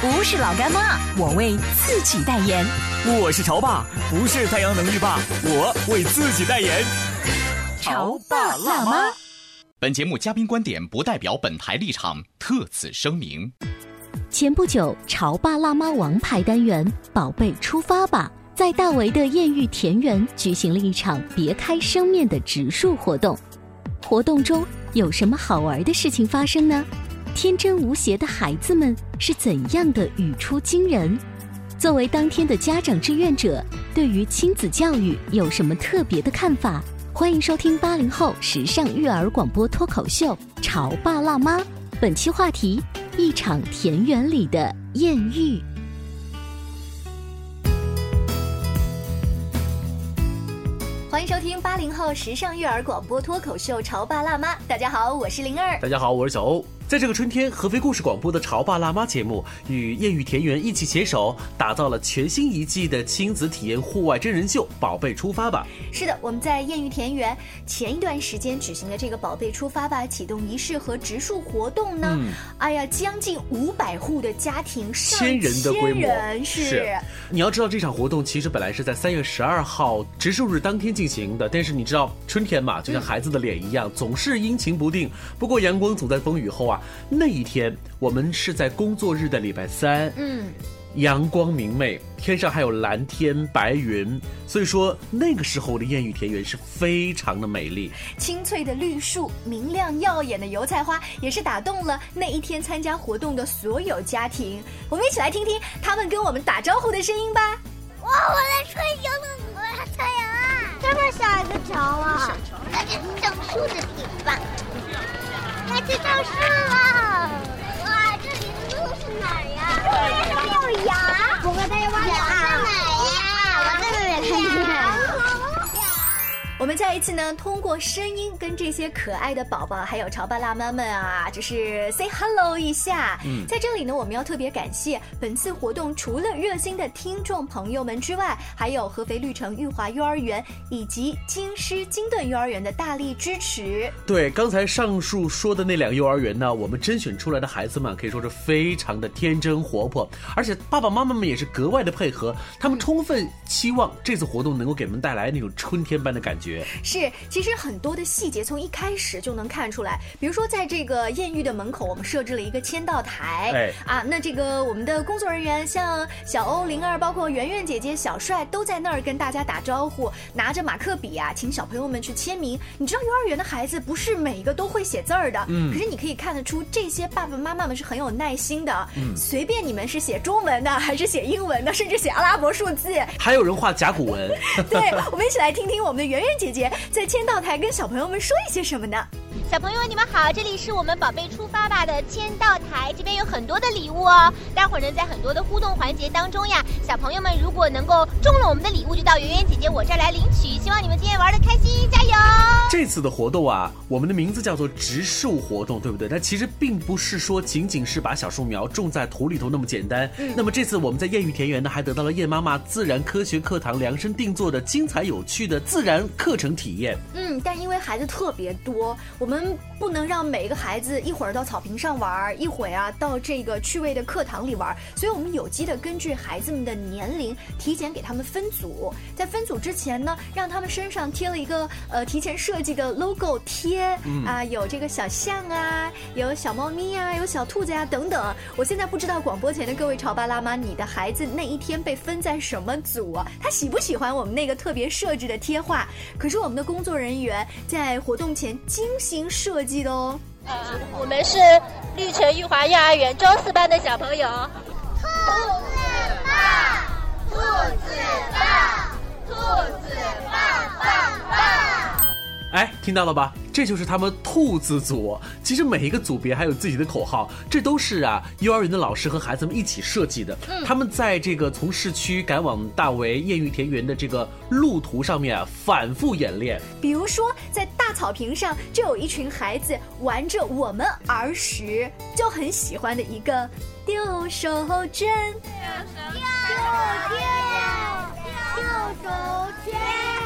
不是老干妈，我为自己代言。我是潮爸，不是太阳能浴霸，我为自己代言。潮爸辣妈。本节目嘉宾观点不代表本台立场，特此声明。前不久，潮爸辣妈王牌单元《宝贝出发吧》在大围的艳遇田园举行了一场别开生面的植树活动。活动中有什么好玩的事情发生呢？天真无邪的孩子们是怎样的语出惊人？作为当天的家长志愿者，对于亲子教育有什么特别的看法？欢迎收听八零后时尚育儿广播脱口秀《潮爸辣妈》，本期话题：一场田园里的艳遇。欢迎收听八零后时尚育儿广播脱口秀《潮爸辣妈》，大家好，我是灵儿，大家好，我是小欧。在这个春天，合肥故事广播的《潮爸辣妈》节目与艳遇田园一起携手，打造了全新一季的亲子体验户外真人秀《宝贝出发吧》。是的，我们在艳遇田园前一段时间举行的这个《宝贝出发吧》启动仪式和植树活动呢，哎呀，将近五百户的家庭，千人的规模是。你要知道，这场活动其实本来是在三月十二号植树日当天进行的，但是你知道，春天嘛，就像孩子的脸一样，总是阴晴不定。不过阳光总在风雨后啊。那一天，我们是在工作日的礼拜三，嗯，阳光明媚，天上还有蓝天白云，所以说那个时候的艳遇田园是非常的美丽。青翠的绿树，明亮耀眼的油菜花，也是打动了那一天参加活动的所有家庭。我们一起来听听他们跟我们打招呼的声音吧。哇，我在春游了，太阳啊！这么小一个桥啊，那就是种树的地方。来去超市了！哇，这里的路是哪儿呀？这里还有羊，我和大家挖羊我们再一次呢，通过声音跟这些可爱的宝宝还有潮爸辣妈们啊，就是 say hello 一下。嗯，在这里呢，我们要特别感谢本次活动除了热心的听众朋友们之外，还有合肥绿城玉华幼儿园以及京师金盾幼儿园的大力支持。对，刚才上述说的那两幼儿园呢，我们甄选出来的孩子们可以说是非常的天真活泼，而且爸爸妈妈们也是格外的配合，他们充分期望这次活动能够给我们带来那种春天般的感觉。是，其实很多的细节从一开始就能看出来。比如说，在这个艳遇的门口，我们设置了一个签到台。哎，啊，那这个我们的工作人员，像小欧、灵儿，包括圆圆姐姐、小帅，都在那儿跟大家打招呼，拿着马克笔啊，请小朋友们去签名。你知道，幼儿园的孩子不是每一个都会写字儿的，嗯，可是你可以看得出，这些爸爸妈妈们是很有耐心的。嗯，随便你们是写中文的，还是写英文的，甚至写阿拉伯数字，还有人画甲骨文。对，我们一起来听听我们的圆圆。姐姐在签到台跟小朋友们说一些什么呢？小朋友，你们好，这里是我们“宝贝出发吧”的签到台，这边有很多的礼物哦。待会儿呢，在很多的互动环节当中呀，小朋友们如果能够中了我们的礼物，就到圆圆姐姐我这儿来领取。希望你们今天玩的开心，加油！这次的活动啊，我们的名字叫做植树活动，对不对？但其实并不是说仅仅是把小树苗种在土里头那么简单。嗯。那么这次我们在艳遇田园呢，还得到了叶妈妈自然科学课堂量身定做的精彩有趣的自然课程体验。嗯，但因为孩子特别多，我们。不能让每一个孩子一会儿到草坪上玩，一会儿啊到这个趣味的课堂里玩，所以我们有机的根据孩子们的年龄，提前给他们分组。在分组之前呢，让他们身上贴了一个呃提前设计的 logo 贴啊，有这个小象啊，有小猫咪呀，有小兔子呀等等。我现在不知道广播前的各位潮爸辣妈，你的孩子那一天被分在什么组？他喜不喜欢我们那个特别设置的贴画？可是我们的工作人员在活动前精心设计的哦。我们是绿城玉华幼儿园中四班的小朋友。兔子棒，兔子棒，兔子棒棒棒。哎，听到了吧？这就是他们兔子组。其实每一个组别还有自己的口号，这都是啊幼儿园的老师和孩子们一起设计的。他们在这个从市区赶往大围艳遇田园的这个路途上面啊，反复演练。比如说，在大草坪上就有一群孩子玩着我们儿时就很喜欢的一个丢手绢。丢手绢，丢手绢。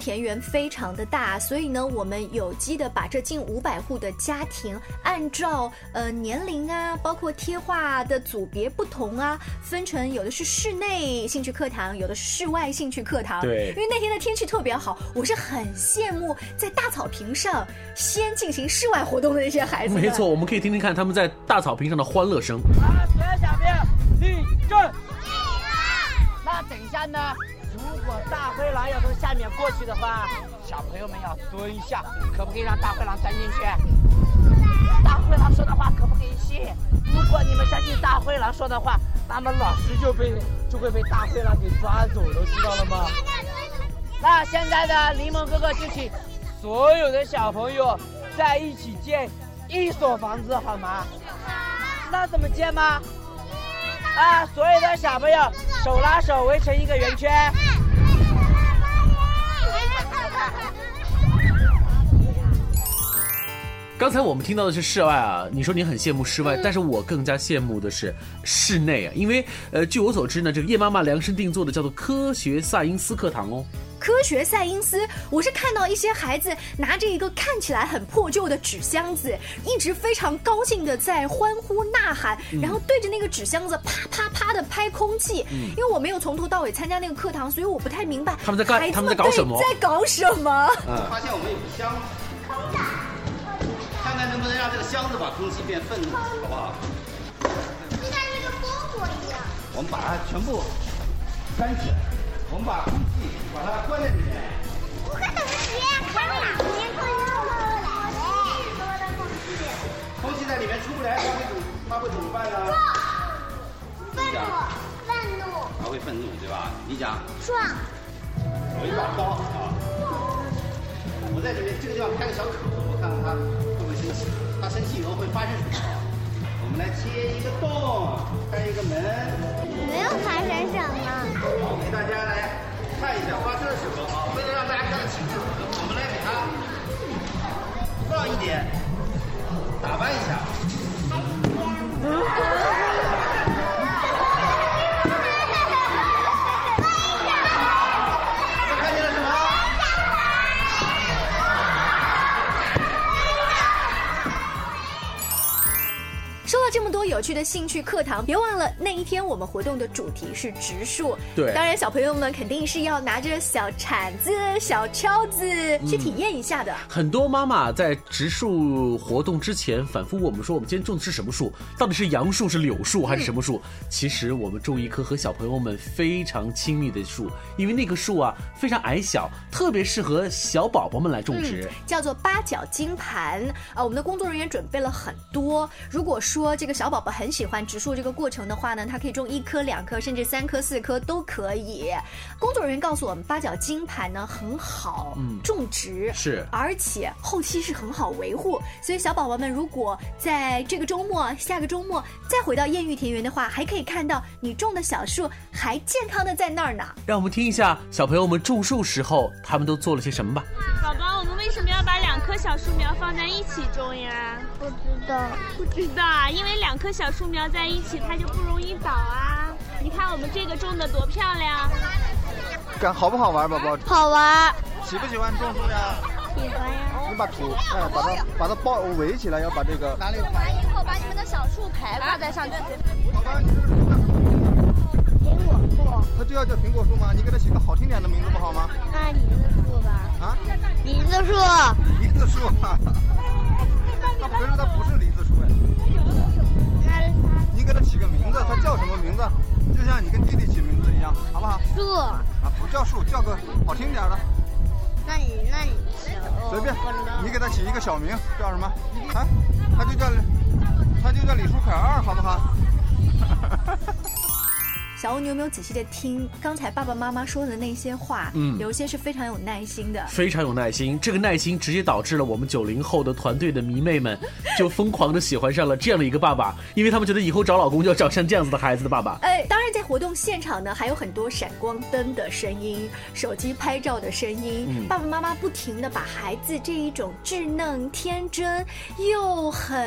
田园非常的大，所以呢，我们有机的把这近五百户的家庭，按照呃年龄啊，包括贴画的组别不同啊，分成有的是室内兴趣课堂，有的是室外兴趣课堂。对，因为那天的天气特别好，我是很羡慕在大草坪上先进行室外活动的那些孩子。没错，我们可以听听看他们在大草坪上的欢乐声。啊，所有小朋友立正。那等一下呢？大灰狼要从下面过去的话，小朋友们要蹲下，可不可以让大灰狼钻进去？大灰狼说的话可不可以信？如果你们相信大灰狼说的话，那么老师就被就会被大灰狼给抓走了，知道了吗？那现在的柠檬哥哥就请所有的小朋友在一起建一所房子，好吗？那怎么建吗？啊，所有的小朋友手拉手围成一个圆圈。刚才我们听到的是室外啊，你说你很羡慕室外，但是我更加羡慕的是室内啊，因为呃，据我所知呢，这个叶妈妈量身定做的叫做科学赛因斯课堂哦。科学赛因斯，我是看到一些孩子拿着一个看起来很破旧的纸箱子，一直非常高兴的在欢呼呐喊，然后对着那个纸箱子啪啪啪的拍空气。因为我没有从头到尾参加那个课堂，所以我不太明白他们在干他们在搞什么，在搞什么。发现我们有个箱子。看能不能让这个箱子把空气变愤怒，好不好？就像那个篝火一样。我们把它全部关起来，我们把空气把它关在里面。不会怎么接？开了，空气透了来。空气，在里面出不来，它会怎它会怎么办呢？愤怒，愤怒。它会愤怒，对吧？你讲。撞。有一把刀啊！我在这边这个地方开个小口，我看看它。他生气以后会发生什么？我们来切一个洞，开一个门。没有发生什么。好，给大家来看一下发生了什么啊！为了让大家看得清楚，我们来给他放一点，打扮一下。这么多有趣的兴趣课堂，别忘了那一天我们活动的主题是植树。对，当然小朋友们肯定是要拿着小铲子、小锹子去体验一下的。很多妈妈在植树活动之前反复问我们说：“我们今天种的是什么树？到底是杨树、是柳树还是什么树？”其实我们种一棵和小朋友们非常亲密的树，因为那棵树啊非常矮小，特别适合小宝宝们来种植，叫做八角金盘啊。我们的工作人员准备了很多。如果说这个小宝宝宝很喜欢植树这个过程的话呢，它可以种一颗、两颗，甚至三颗、四颗都可以。工作人员告诉我们，八角金盘呢很好种植，是，而且后期是很好维护。所以小宝宝们如果在这个周末、下个周末再回到艳遇田园的话，还可以看到你种的小树还健康的在那儿呢。让我们听一下小朋友们种树时候他们都做了些什么吧。宝宝，我们为什么要把两棵小树苗放在一起种呀？不知道，不知道啊，因为两棵小树苗在一起，它就不容易倒啊。你看我们这个种的多漂亮！感好不好玩，宝宝？好玩。喜不喜欢种树呀？喜欢呀。你把土，哎，把它把它包围起来，要把这个。完以后，把你们的小树牌挂在上去。宝宝，你是不是什么？苹果树。它就要叫苹果树吗？你给它起个好听点的名字不好吗？那梨子树吧。啊？梨子树。梨子树。那不是它不是。你给它起个名字，它叫什么名字？就像你跟弟弟起名字一样，好不好？树。啊，不叫树，叫个好听点的。那你那你随便，你给它起一个小名，叫什么？啊，它就叫，它就叫李书凯二，好不好？小欧，你有没有仔细的听刚才爸爸妈妈说的那些话？嗯，有一些是非常有耐心的，非常有耐心。这个耐心直接导致了我们九零后的团队的迷妹们 就疯狂的喜欢上了这样的一个爸爸，因为他们觉得以后找老公就要找像这样子的孩子的爸爸。哎，当然在活动现场呢，还有很多闪光灯的声音、手机拍照的声音，爸爸妈妈不停的把孩子这一种稚嫩、天真又很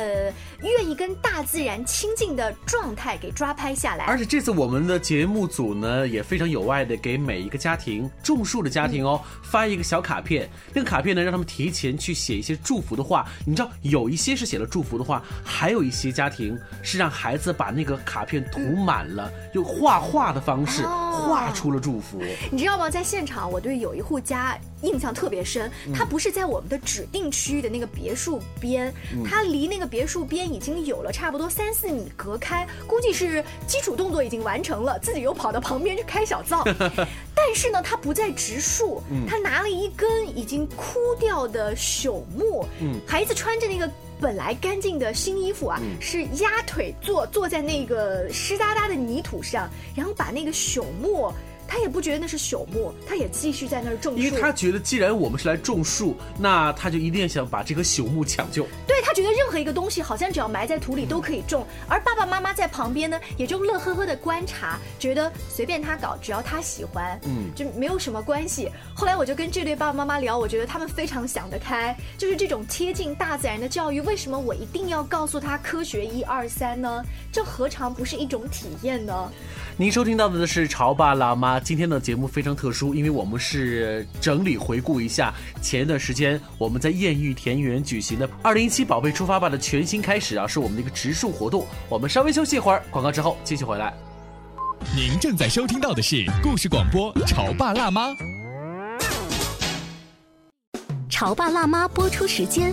愿意跟大自然亲近的状态给抓拍下来。而且这次我们的。节目组呢也非常有爱的给每一个家庭种树的家庭哦发一个小卡片，那个卡片呢让他们提前去写一些祝福的话。你知道有一些是写了祝福的话，还有一些家庭是让孩子把那个卡片涂满了，用画画的方式画出了祝福。你知道吗？在现场我对有一户家印象特别深，它不是在我们的指定区域的那个别墅边，它离那个别墅边已经有了差不多三四米隔开，估计是基础动作已经完成了。自己又跑到旁边去开小灶，但是呢，他不在植树，他拿了一根已经枯掉的朽木。嗯，孩子穿着那个本来干净的新衣服啊，是压腿坐坐在那个湿哒哒的泥土上，然后把那个朽木。他也不觉得那是朽木，他也继续在那儿种树。因为他觉得，既然我们是来种树，那他就一定想把这棵朽木抢救。对他觉得任何一个东西，好像只要埋在土里都可以种。而爸爸妈妈在旁边呢，也就乐呵呵的观察，觉得随便他搞，只要他喜欢，嗯，就没有什么关系。后来我就跟这对爸爸妈妈聊，我觉得他们非常想得开，就是这种贴近大自然的教育，为什么我一定要告诉他科学一二三呢？这何尝不是一种体验呢？您收听到的是潮爸辣妈。今天的节目非常特殊，因为我们是整理回顾一下前一段时间我们在艳遇田园举行的二零一七宝贝出发吧的全新开始啊，是我们的一个植树活动。我们稍微休息一会儿，广告之后继续回来。您正在收听到的是故事广播《潮爸辣妈》。潮爸辣妈播出时间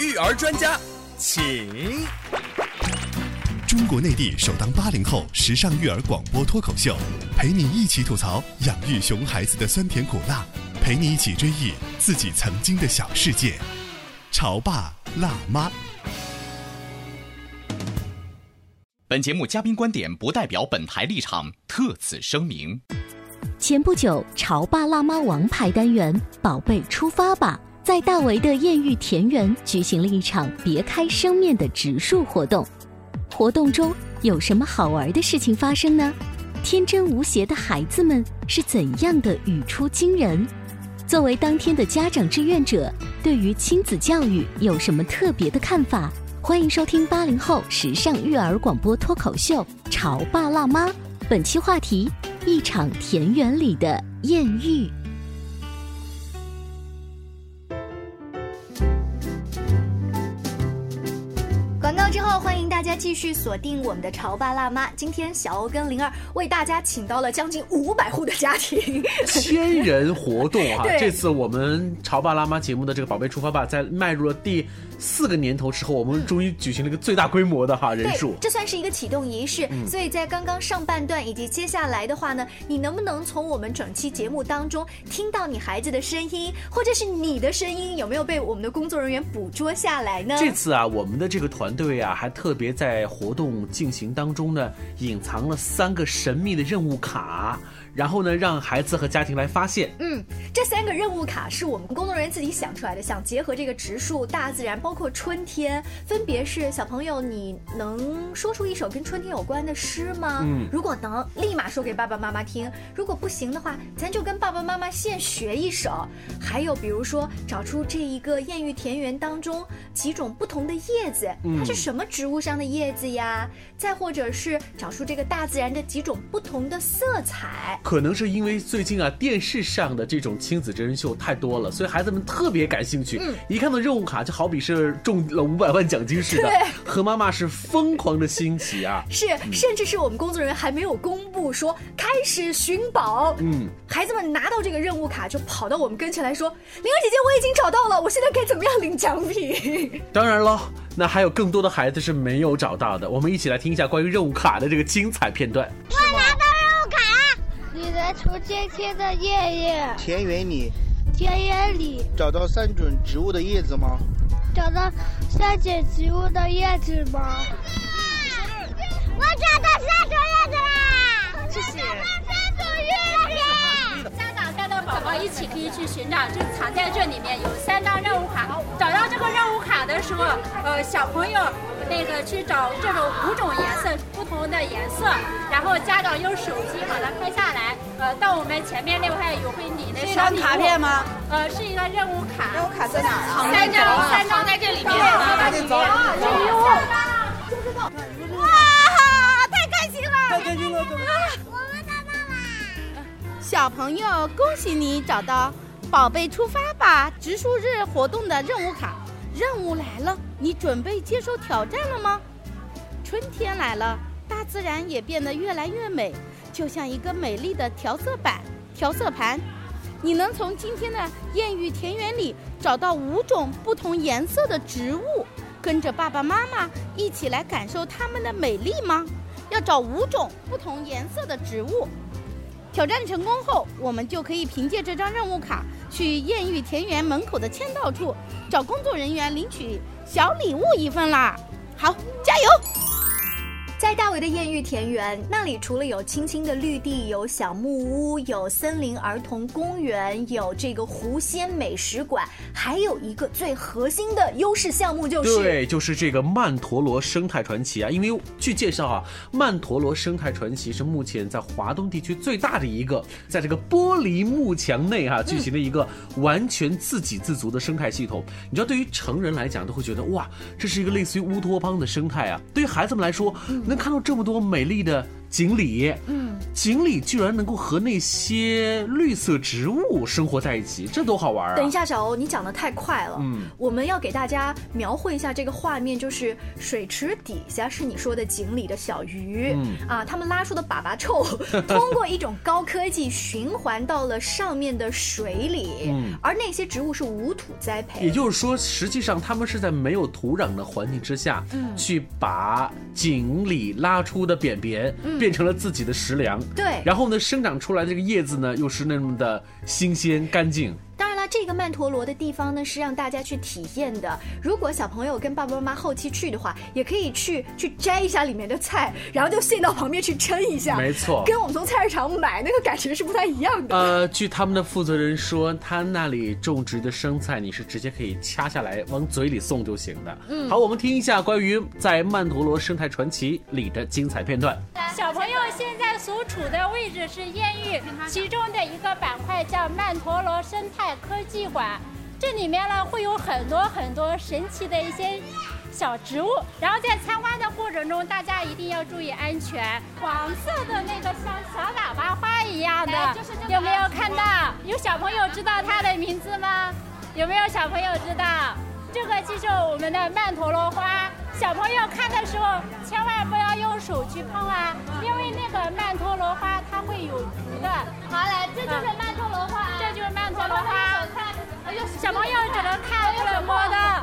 育儿专家请。中国内地首档八零后时尚育儿广播脱口秀，陪你一起吐槽养育熊孩子的酸甜苦辣，陪你一起追忆自己曾经的小世界。潮爸辣妈。本节目嘉宾观点不代表本台立场，特此声明。前不久，潮爸辣妈王牌单元“宝贝出发吧”在大围的艳遇田园举行了一场别开生面的植树活动。活动中有什么好玩的事情发生呢？天真无邪的孩子们是怎样的语出惊人？作为当天的家长志愿者，对于亲子教育有什么特别的看法？欢迎收听八零后时尚育儿广播脱口秀《潮爸辣妈》，本期话题：一场田园里的艳遇。广告之后，欢迎大。家继续锁定我们的潮爸辣妈。今天小欧跟灵儿为大家请到了将近五百户的家庭，千人活动哈。这次我们潮爸辣妈节目的这个宝贝出发吧，在迈入了第。四个年头之后，我们终于举行了一个最大规模的哈人数，这算是一个启动仪式。所以在刚刚上半段以及接下来的话呢，你能不能从我们整期节目当中听到你孩子的声音，或者是你的声音有没有被我们的工作人员捕捉下来呢？这次啊，我们的这个团队啊，还特别在活动进行当中呢，隐藏了三个神秘的任务卡。然后呢，让孩子和家庭来发现。嗯，这三个任务卡是我们工作人员自己想出来的，想结合这个植树、大自然，包括春天，分别是小朋友，你能说出一首跟春天有关的诗吗？嗯，如果能，立马说给爸爸妈妈听；如果不行的话，咱就跟爸爸妈妈现学一首。还有，比如说找出这一个艳遇田园当中几种不同的叶子，它是什么植物上的叶子呀？再或者是找出这个大自然的几种不同的色彩。可能是因为最近啊，电视上的这种亲子真人秀太多了，所以孩子们特别感兴趣。嗯，一看到任务卡，就好比是中了五百万奖金似的，何妈妈是疯狂的欣喜啊！是，甚至是我们工作人员还没有公布说开始寻宝，嗯，孩子们拿到这个任务卡就跑到我们跟前来说：“灵儿姐姐，我已经找到了，我现在该怎么样领奖品？” 当然了，那还有更多的孩子是没有找到的，我们一起来听一下关于任务卡的这个精彩片段。出今天的叶叶。田园里。田园里。找到三种植物的叶子吗？找到三种植物的叶子吗？我找到三种叶子啦！谢谢。三种叶子。家长带着宝宝一起可以去寻找，就藏在这里面有三张任务卡。找到这个任务卡的时候，呃，小朋友。那个去找这种五种颜色不同的颜色，然后家长用手机把它拍下来，呃，到我们前面那块有会领的小卡片吗？呃，是一个任务卡。任务卡在哪儿啊？在这里，三张在这里面。赶紧走！哇，太开心了！太开心了！我们找到了。小朋友，恭喜你找到“宝贝出发吧”植树日活动的任务卡。任务来了，你准备接受挑战了吗？春天来了，大自然也变得越来越美，就像一个美丽的调色板、调色盘。你能从今天的艳遇田园里找到五种不同颜色的植物，跟着爸爸妈妈一起来感受它们的美丽吗？要找五种不同颜色的植物。挑战成功后，我们就可以凭借这张任务卡去艳遇田园门口的签到处找工作人员领取小礼物一份啦！好，加油！在大围的艳遇田园，那里除了有青青的绿地，有小木屋，有森林儿童公园，有这个狐仙美食馆，还有一个最核心的优势项目就是对，就是这个曼陀罗生态传奇啊！因为据介绍啊，曼陀罗生态传奇是目前在华东地区最大的一个，在这个玻璃幕墙内哈举行的一个完全自给自足的生态系统。你知道，对于成人来讲都会觉得哇，这是一个类似于乌托邦的生态啊！对于孩子们来说，能看到这么多美丽的。锦鲤，锦鲤居然能够和那些绿色植物生活在一起，这多好玩啊！等一下，小欧，你讲的太快了，嗯，我们要给大家描绘一下这个画面，就是水池底下是你说的锦鲤的小鱼，嗯。啊，它们拉出的粑粑臭，通过一种高科技循环到了上面的水里，嗯，而那些植物是无土栽培，也就是说，实际上它们是在没有土壤的环境之下，嗯，去把锦鲤拉出的便便，嗯。变成了自己的食粮，对，然后呢，生长出来的这个叶子呢，又是那么的新鲜干净。这个曼陀罗的地方呢，是让大家去体验的。如果小朋友跟爸爸妈妈后期去的话，也可以去去摘一下里面的菜，然后就卸到旁边去称一下。没错，跟我们从菜市场买那个感觉是不太一样的。呃，据他们的负责人说，他那里种植的生菜，你是直接可以掐下来往嘴里送就行的。嗯，好，我们听一下关于在曼陀罗生态传奇里的精彩片段。小朋友现在所处的位置是艳遇其中的一个板块，叫曼陀罗生态科。技馆，这里面呢会有很多很多神奇的一些小植物，然后在参观的过程中，大家一定要注意安全。黄色的那个像小喇叭花一样的，有没有看到？有小朋友知道它的名字吗？有没有小朋友知道？这个就是我们的曼陀罗花。小朋友看的时候千万不要用手去碰啊，因为那个曼陀罗花它会有毒的。好，来，这就是曼陀罗花，这就是曼陀罗花。小朋友只能看不能摸的。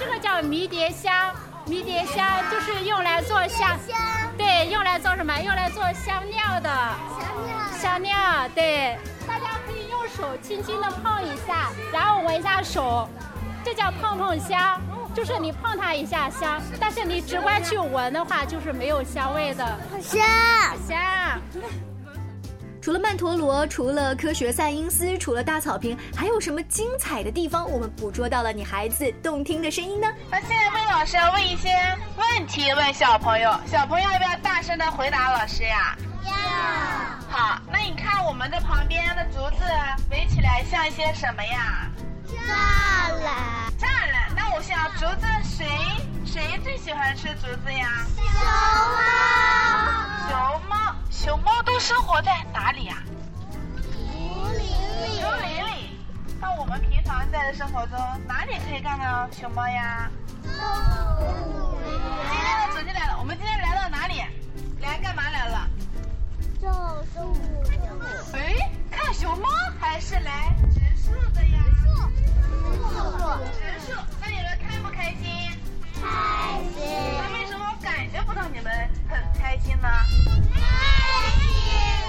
这个叫迷迭香，迷迭香就是用来做香，对，用来做什么？用来做香料的。香料。香料，对。大家可以用手轻轻的碰一下，然后闻一下手，这叫碰碰香。就是你碰它一下香，但是你直观去闻的话，就是没有香味的。香香。除了曼陀罗，除了科学赛因斯，除了大草坪，还有什么精彩的地方？我们捕捉到了你孩子动听的声音呢？那现在魏老师要问一些问题，问小朋友，小朋友要不要大声的回答老师呀？要。好，那你看我们的旁边的竹子围起来像一些什么呀？栅栏。栅栏。那我想竹子谁谁最喜欢吃竹子呀？熊猫。熊猫。熊猫都生活在哪里呀？竹林里。竹林里。那我们平常在的生活中，哪里可以看到熊猫呀？动物园。今天的主题来了，我们今天来到哪里？来干嘛来了？种动物园。哎，看熊猫还是来开心。那为什么我感觉不到你们很开心呢？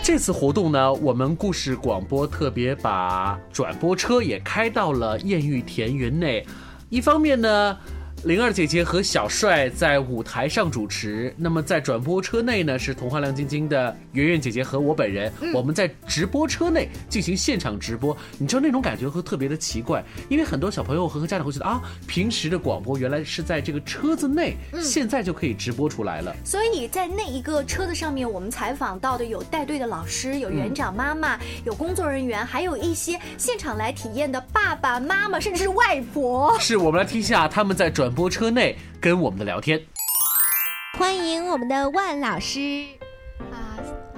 这次活动呢，我们故事广播特别把转播车也开到了艳遇田园内，一方面呢。灵儿姐姐和小帅在舞台上主持，那么在转播车内呢是童话亮晶晶的圆圆姐姐和我本人，我们在直播车内进行现场直播。你知道那种感觉会特别的奇怪，因为很多小朋友和和家长会觉得啊，平时的广播原来是在这个车子内，现在就可以直播出来了。所以在那一个车子上面，我们采访到的有带队的老师，有园长妈妈，有工作人员，还有一些现场来体验的爸爸妈妈，甚至是外婆。是我们来听一下他们在转。转播车内跟我们的聊天，欢迎我们的万老师，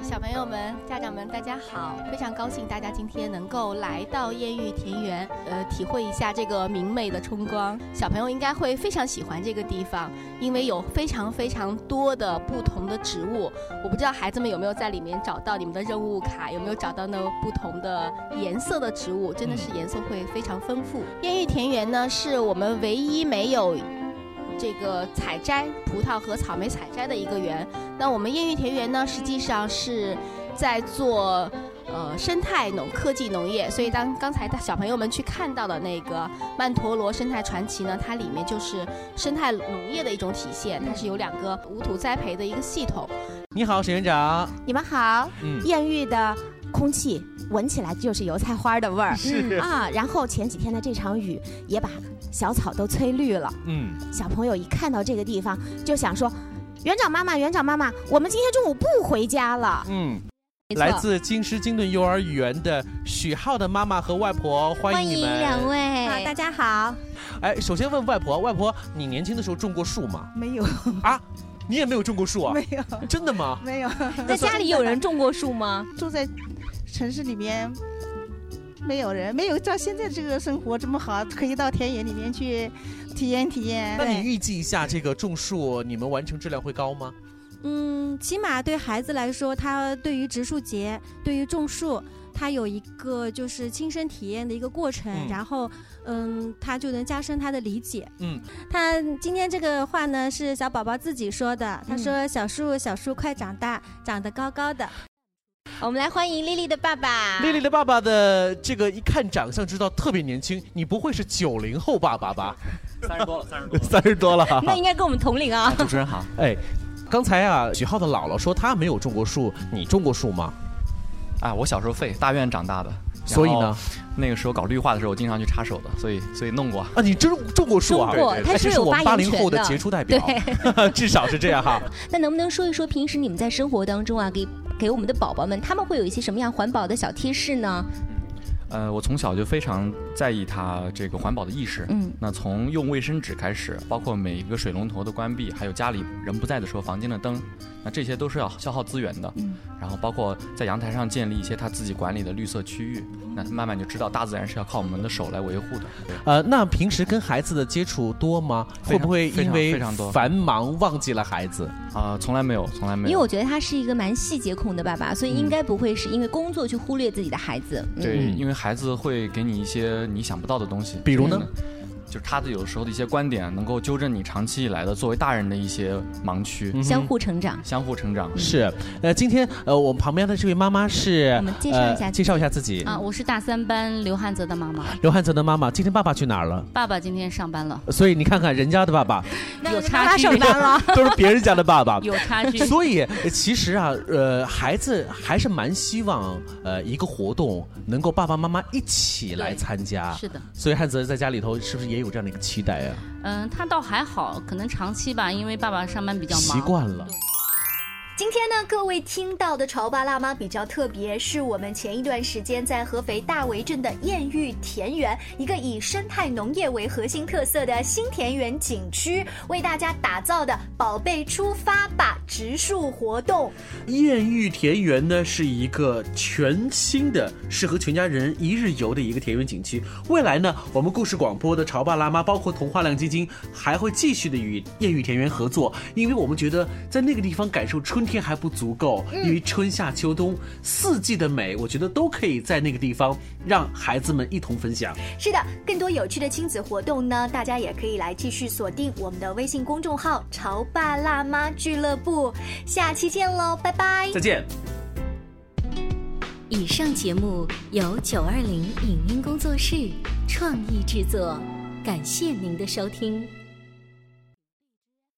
小朋友们、家长们，大家好！非常高兴大家今天能够来到艳遇田园，呃，体会一下这个明媚的春光。小朋友应该会非常喜欢这个地方，因为有非常非常多的不同的植物。我不知道孩子们有没有在里面找到你们的任务卡，有没有找到那不同的颜色的植物？真的是颜色会非常丰富。艳遇田园呢，是我们唯一没有。这个采摘葡萄和草莓采摘的一个园，那我们艳遇田园呢，实际上是在做呃生态农科技农业，所以当刚才小朋友们去看到的那个曼陀罗生态传奇呢，它里面就是生态农业的一种体现，它是有两个无土栽培的一个系统。你好，沈园长。你们好。嗯。艳遇的空气闻起来就是油菜花的味儿。是啊。然后前几天的这场雨也把。小草都催绿了，嗯，小朋友一看到这个地方就想说：“园长妈妈，园长妈妈，我们今天中午不回家了。”嗯，来自京师金盾幼儿园的许浩的妈妈和外婆，欢迎你们两位。好，大家好。哎，首先问外婆，外婆，你年轻的时候种过树吗？没有啊，你也没有种过树啊？没有，真的吗？没有。在家里有人种过树吗？住在城市里面。没有人，没有照现在这个生活这么好，可以到田野里面去体验体验。那你预计一下，这个种树你们完成质量会高吗？嗯，起码对孩子来说，他对于植树节，对于种树，他有一个就是亲身体验的一个过程，然后嗯，他就能加深他的理解。嗯，他今天这个话呢是小宝宝自己说的，他说：“小树小树快长大，长得高高的。”我们来欢迎丽丽的爸爸。丽丽的爸爸的这个一看长相知道特别年轻，你不会是九零后爸爸吧？三十多了，三十多，三十多了。那应该跟我们同龄啊。主持人好。哎，刚才啊，许浩的姥姥说他没有种过树，你种过树吗？啊，我小时候废大院长大的，所以呢，那个时候搞绿化的时候，我经常去插手的，所以所以弄过。啊，你真种过树啊？他是我们八零后的杰出代表，至少是这样哈。那能不能说一说平时你们在生活当中啊，给给我们的宝宝们，他们会有一些什么样环保的小贴士呢？呃，我从小就非常在意它这个环保的意识。嗯，那从用卫生纸开始，包括每一个水龙头的关闭，还有家里人不在的时候房间的灯，那这些都是要消耗资源的。嗯，然后包括在阳台上建立一些他自己管理的绿色区域，那慢慢就知道大自然是要靠我们的手来维护的。呃，那平时跟孩子的接触多吗？会不会因为非常多繁忙忘记了孩子？啊，从来没有，从来没有。因为我觉得他是一个蛮细节控的爸爸，所以应该不会是因为工作去忽略自己的孩子。对，因为孩子会给你一些你想不到的东西，比如呢？就是他的有时候的一些观点，能够纠正你长期以来的作为大人的一些盲区，相互成长，相互成长是。呃，今天呃，我们旁边的这位妈妈是，我们介绍一下，介绍一下自己啊，我是大三班刘汉泽的妈妈。刘汉泽的妈妈，今天爸爸去哪儿了？爸爸今天上班了。所以你看看人家的爸爸，有差距，都是别人家的爸爸，有差距。所以其实啊，呃，孩子还是蛮希望呃一个活动能够爸爸妈妈一起来参加。是的。所以汉泽在家里头是不是也有这样的一个期待啊？嗯，他倒还好，可能长期吧，因为爸爸上班比较忙，习惯了。今天呢，各位听到的潮爸辣妈比较特别，是我们前一段时间在合肥大围镇的艳遇田园，一个以生态农业为核心特色的新田园景区，为大家打造的“宝贝出发吧”植树活动。艳遇田园呢，是一个全新的、适合全家人一日游的一个田园景区。未来呢，我们故事广播的潮爸辣妈，包括童话亮基金，还会继续的与艳遇田园合作，因为我们觉得在那个地方感受春。天还不足够，因为春夏秋冬四季的美，我觉得都可以在那个地方让孩子们一同分享。是的，更多有趣的亲子活动呢，大家也可以来继续锁定我们的微信公众号“潮爸辣妈俱乐部”。下期见喽，拜拜！再见。以上节目由九二零影音工作室创意制作，感谢您的收听。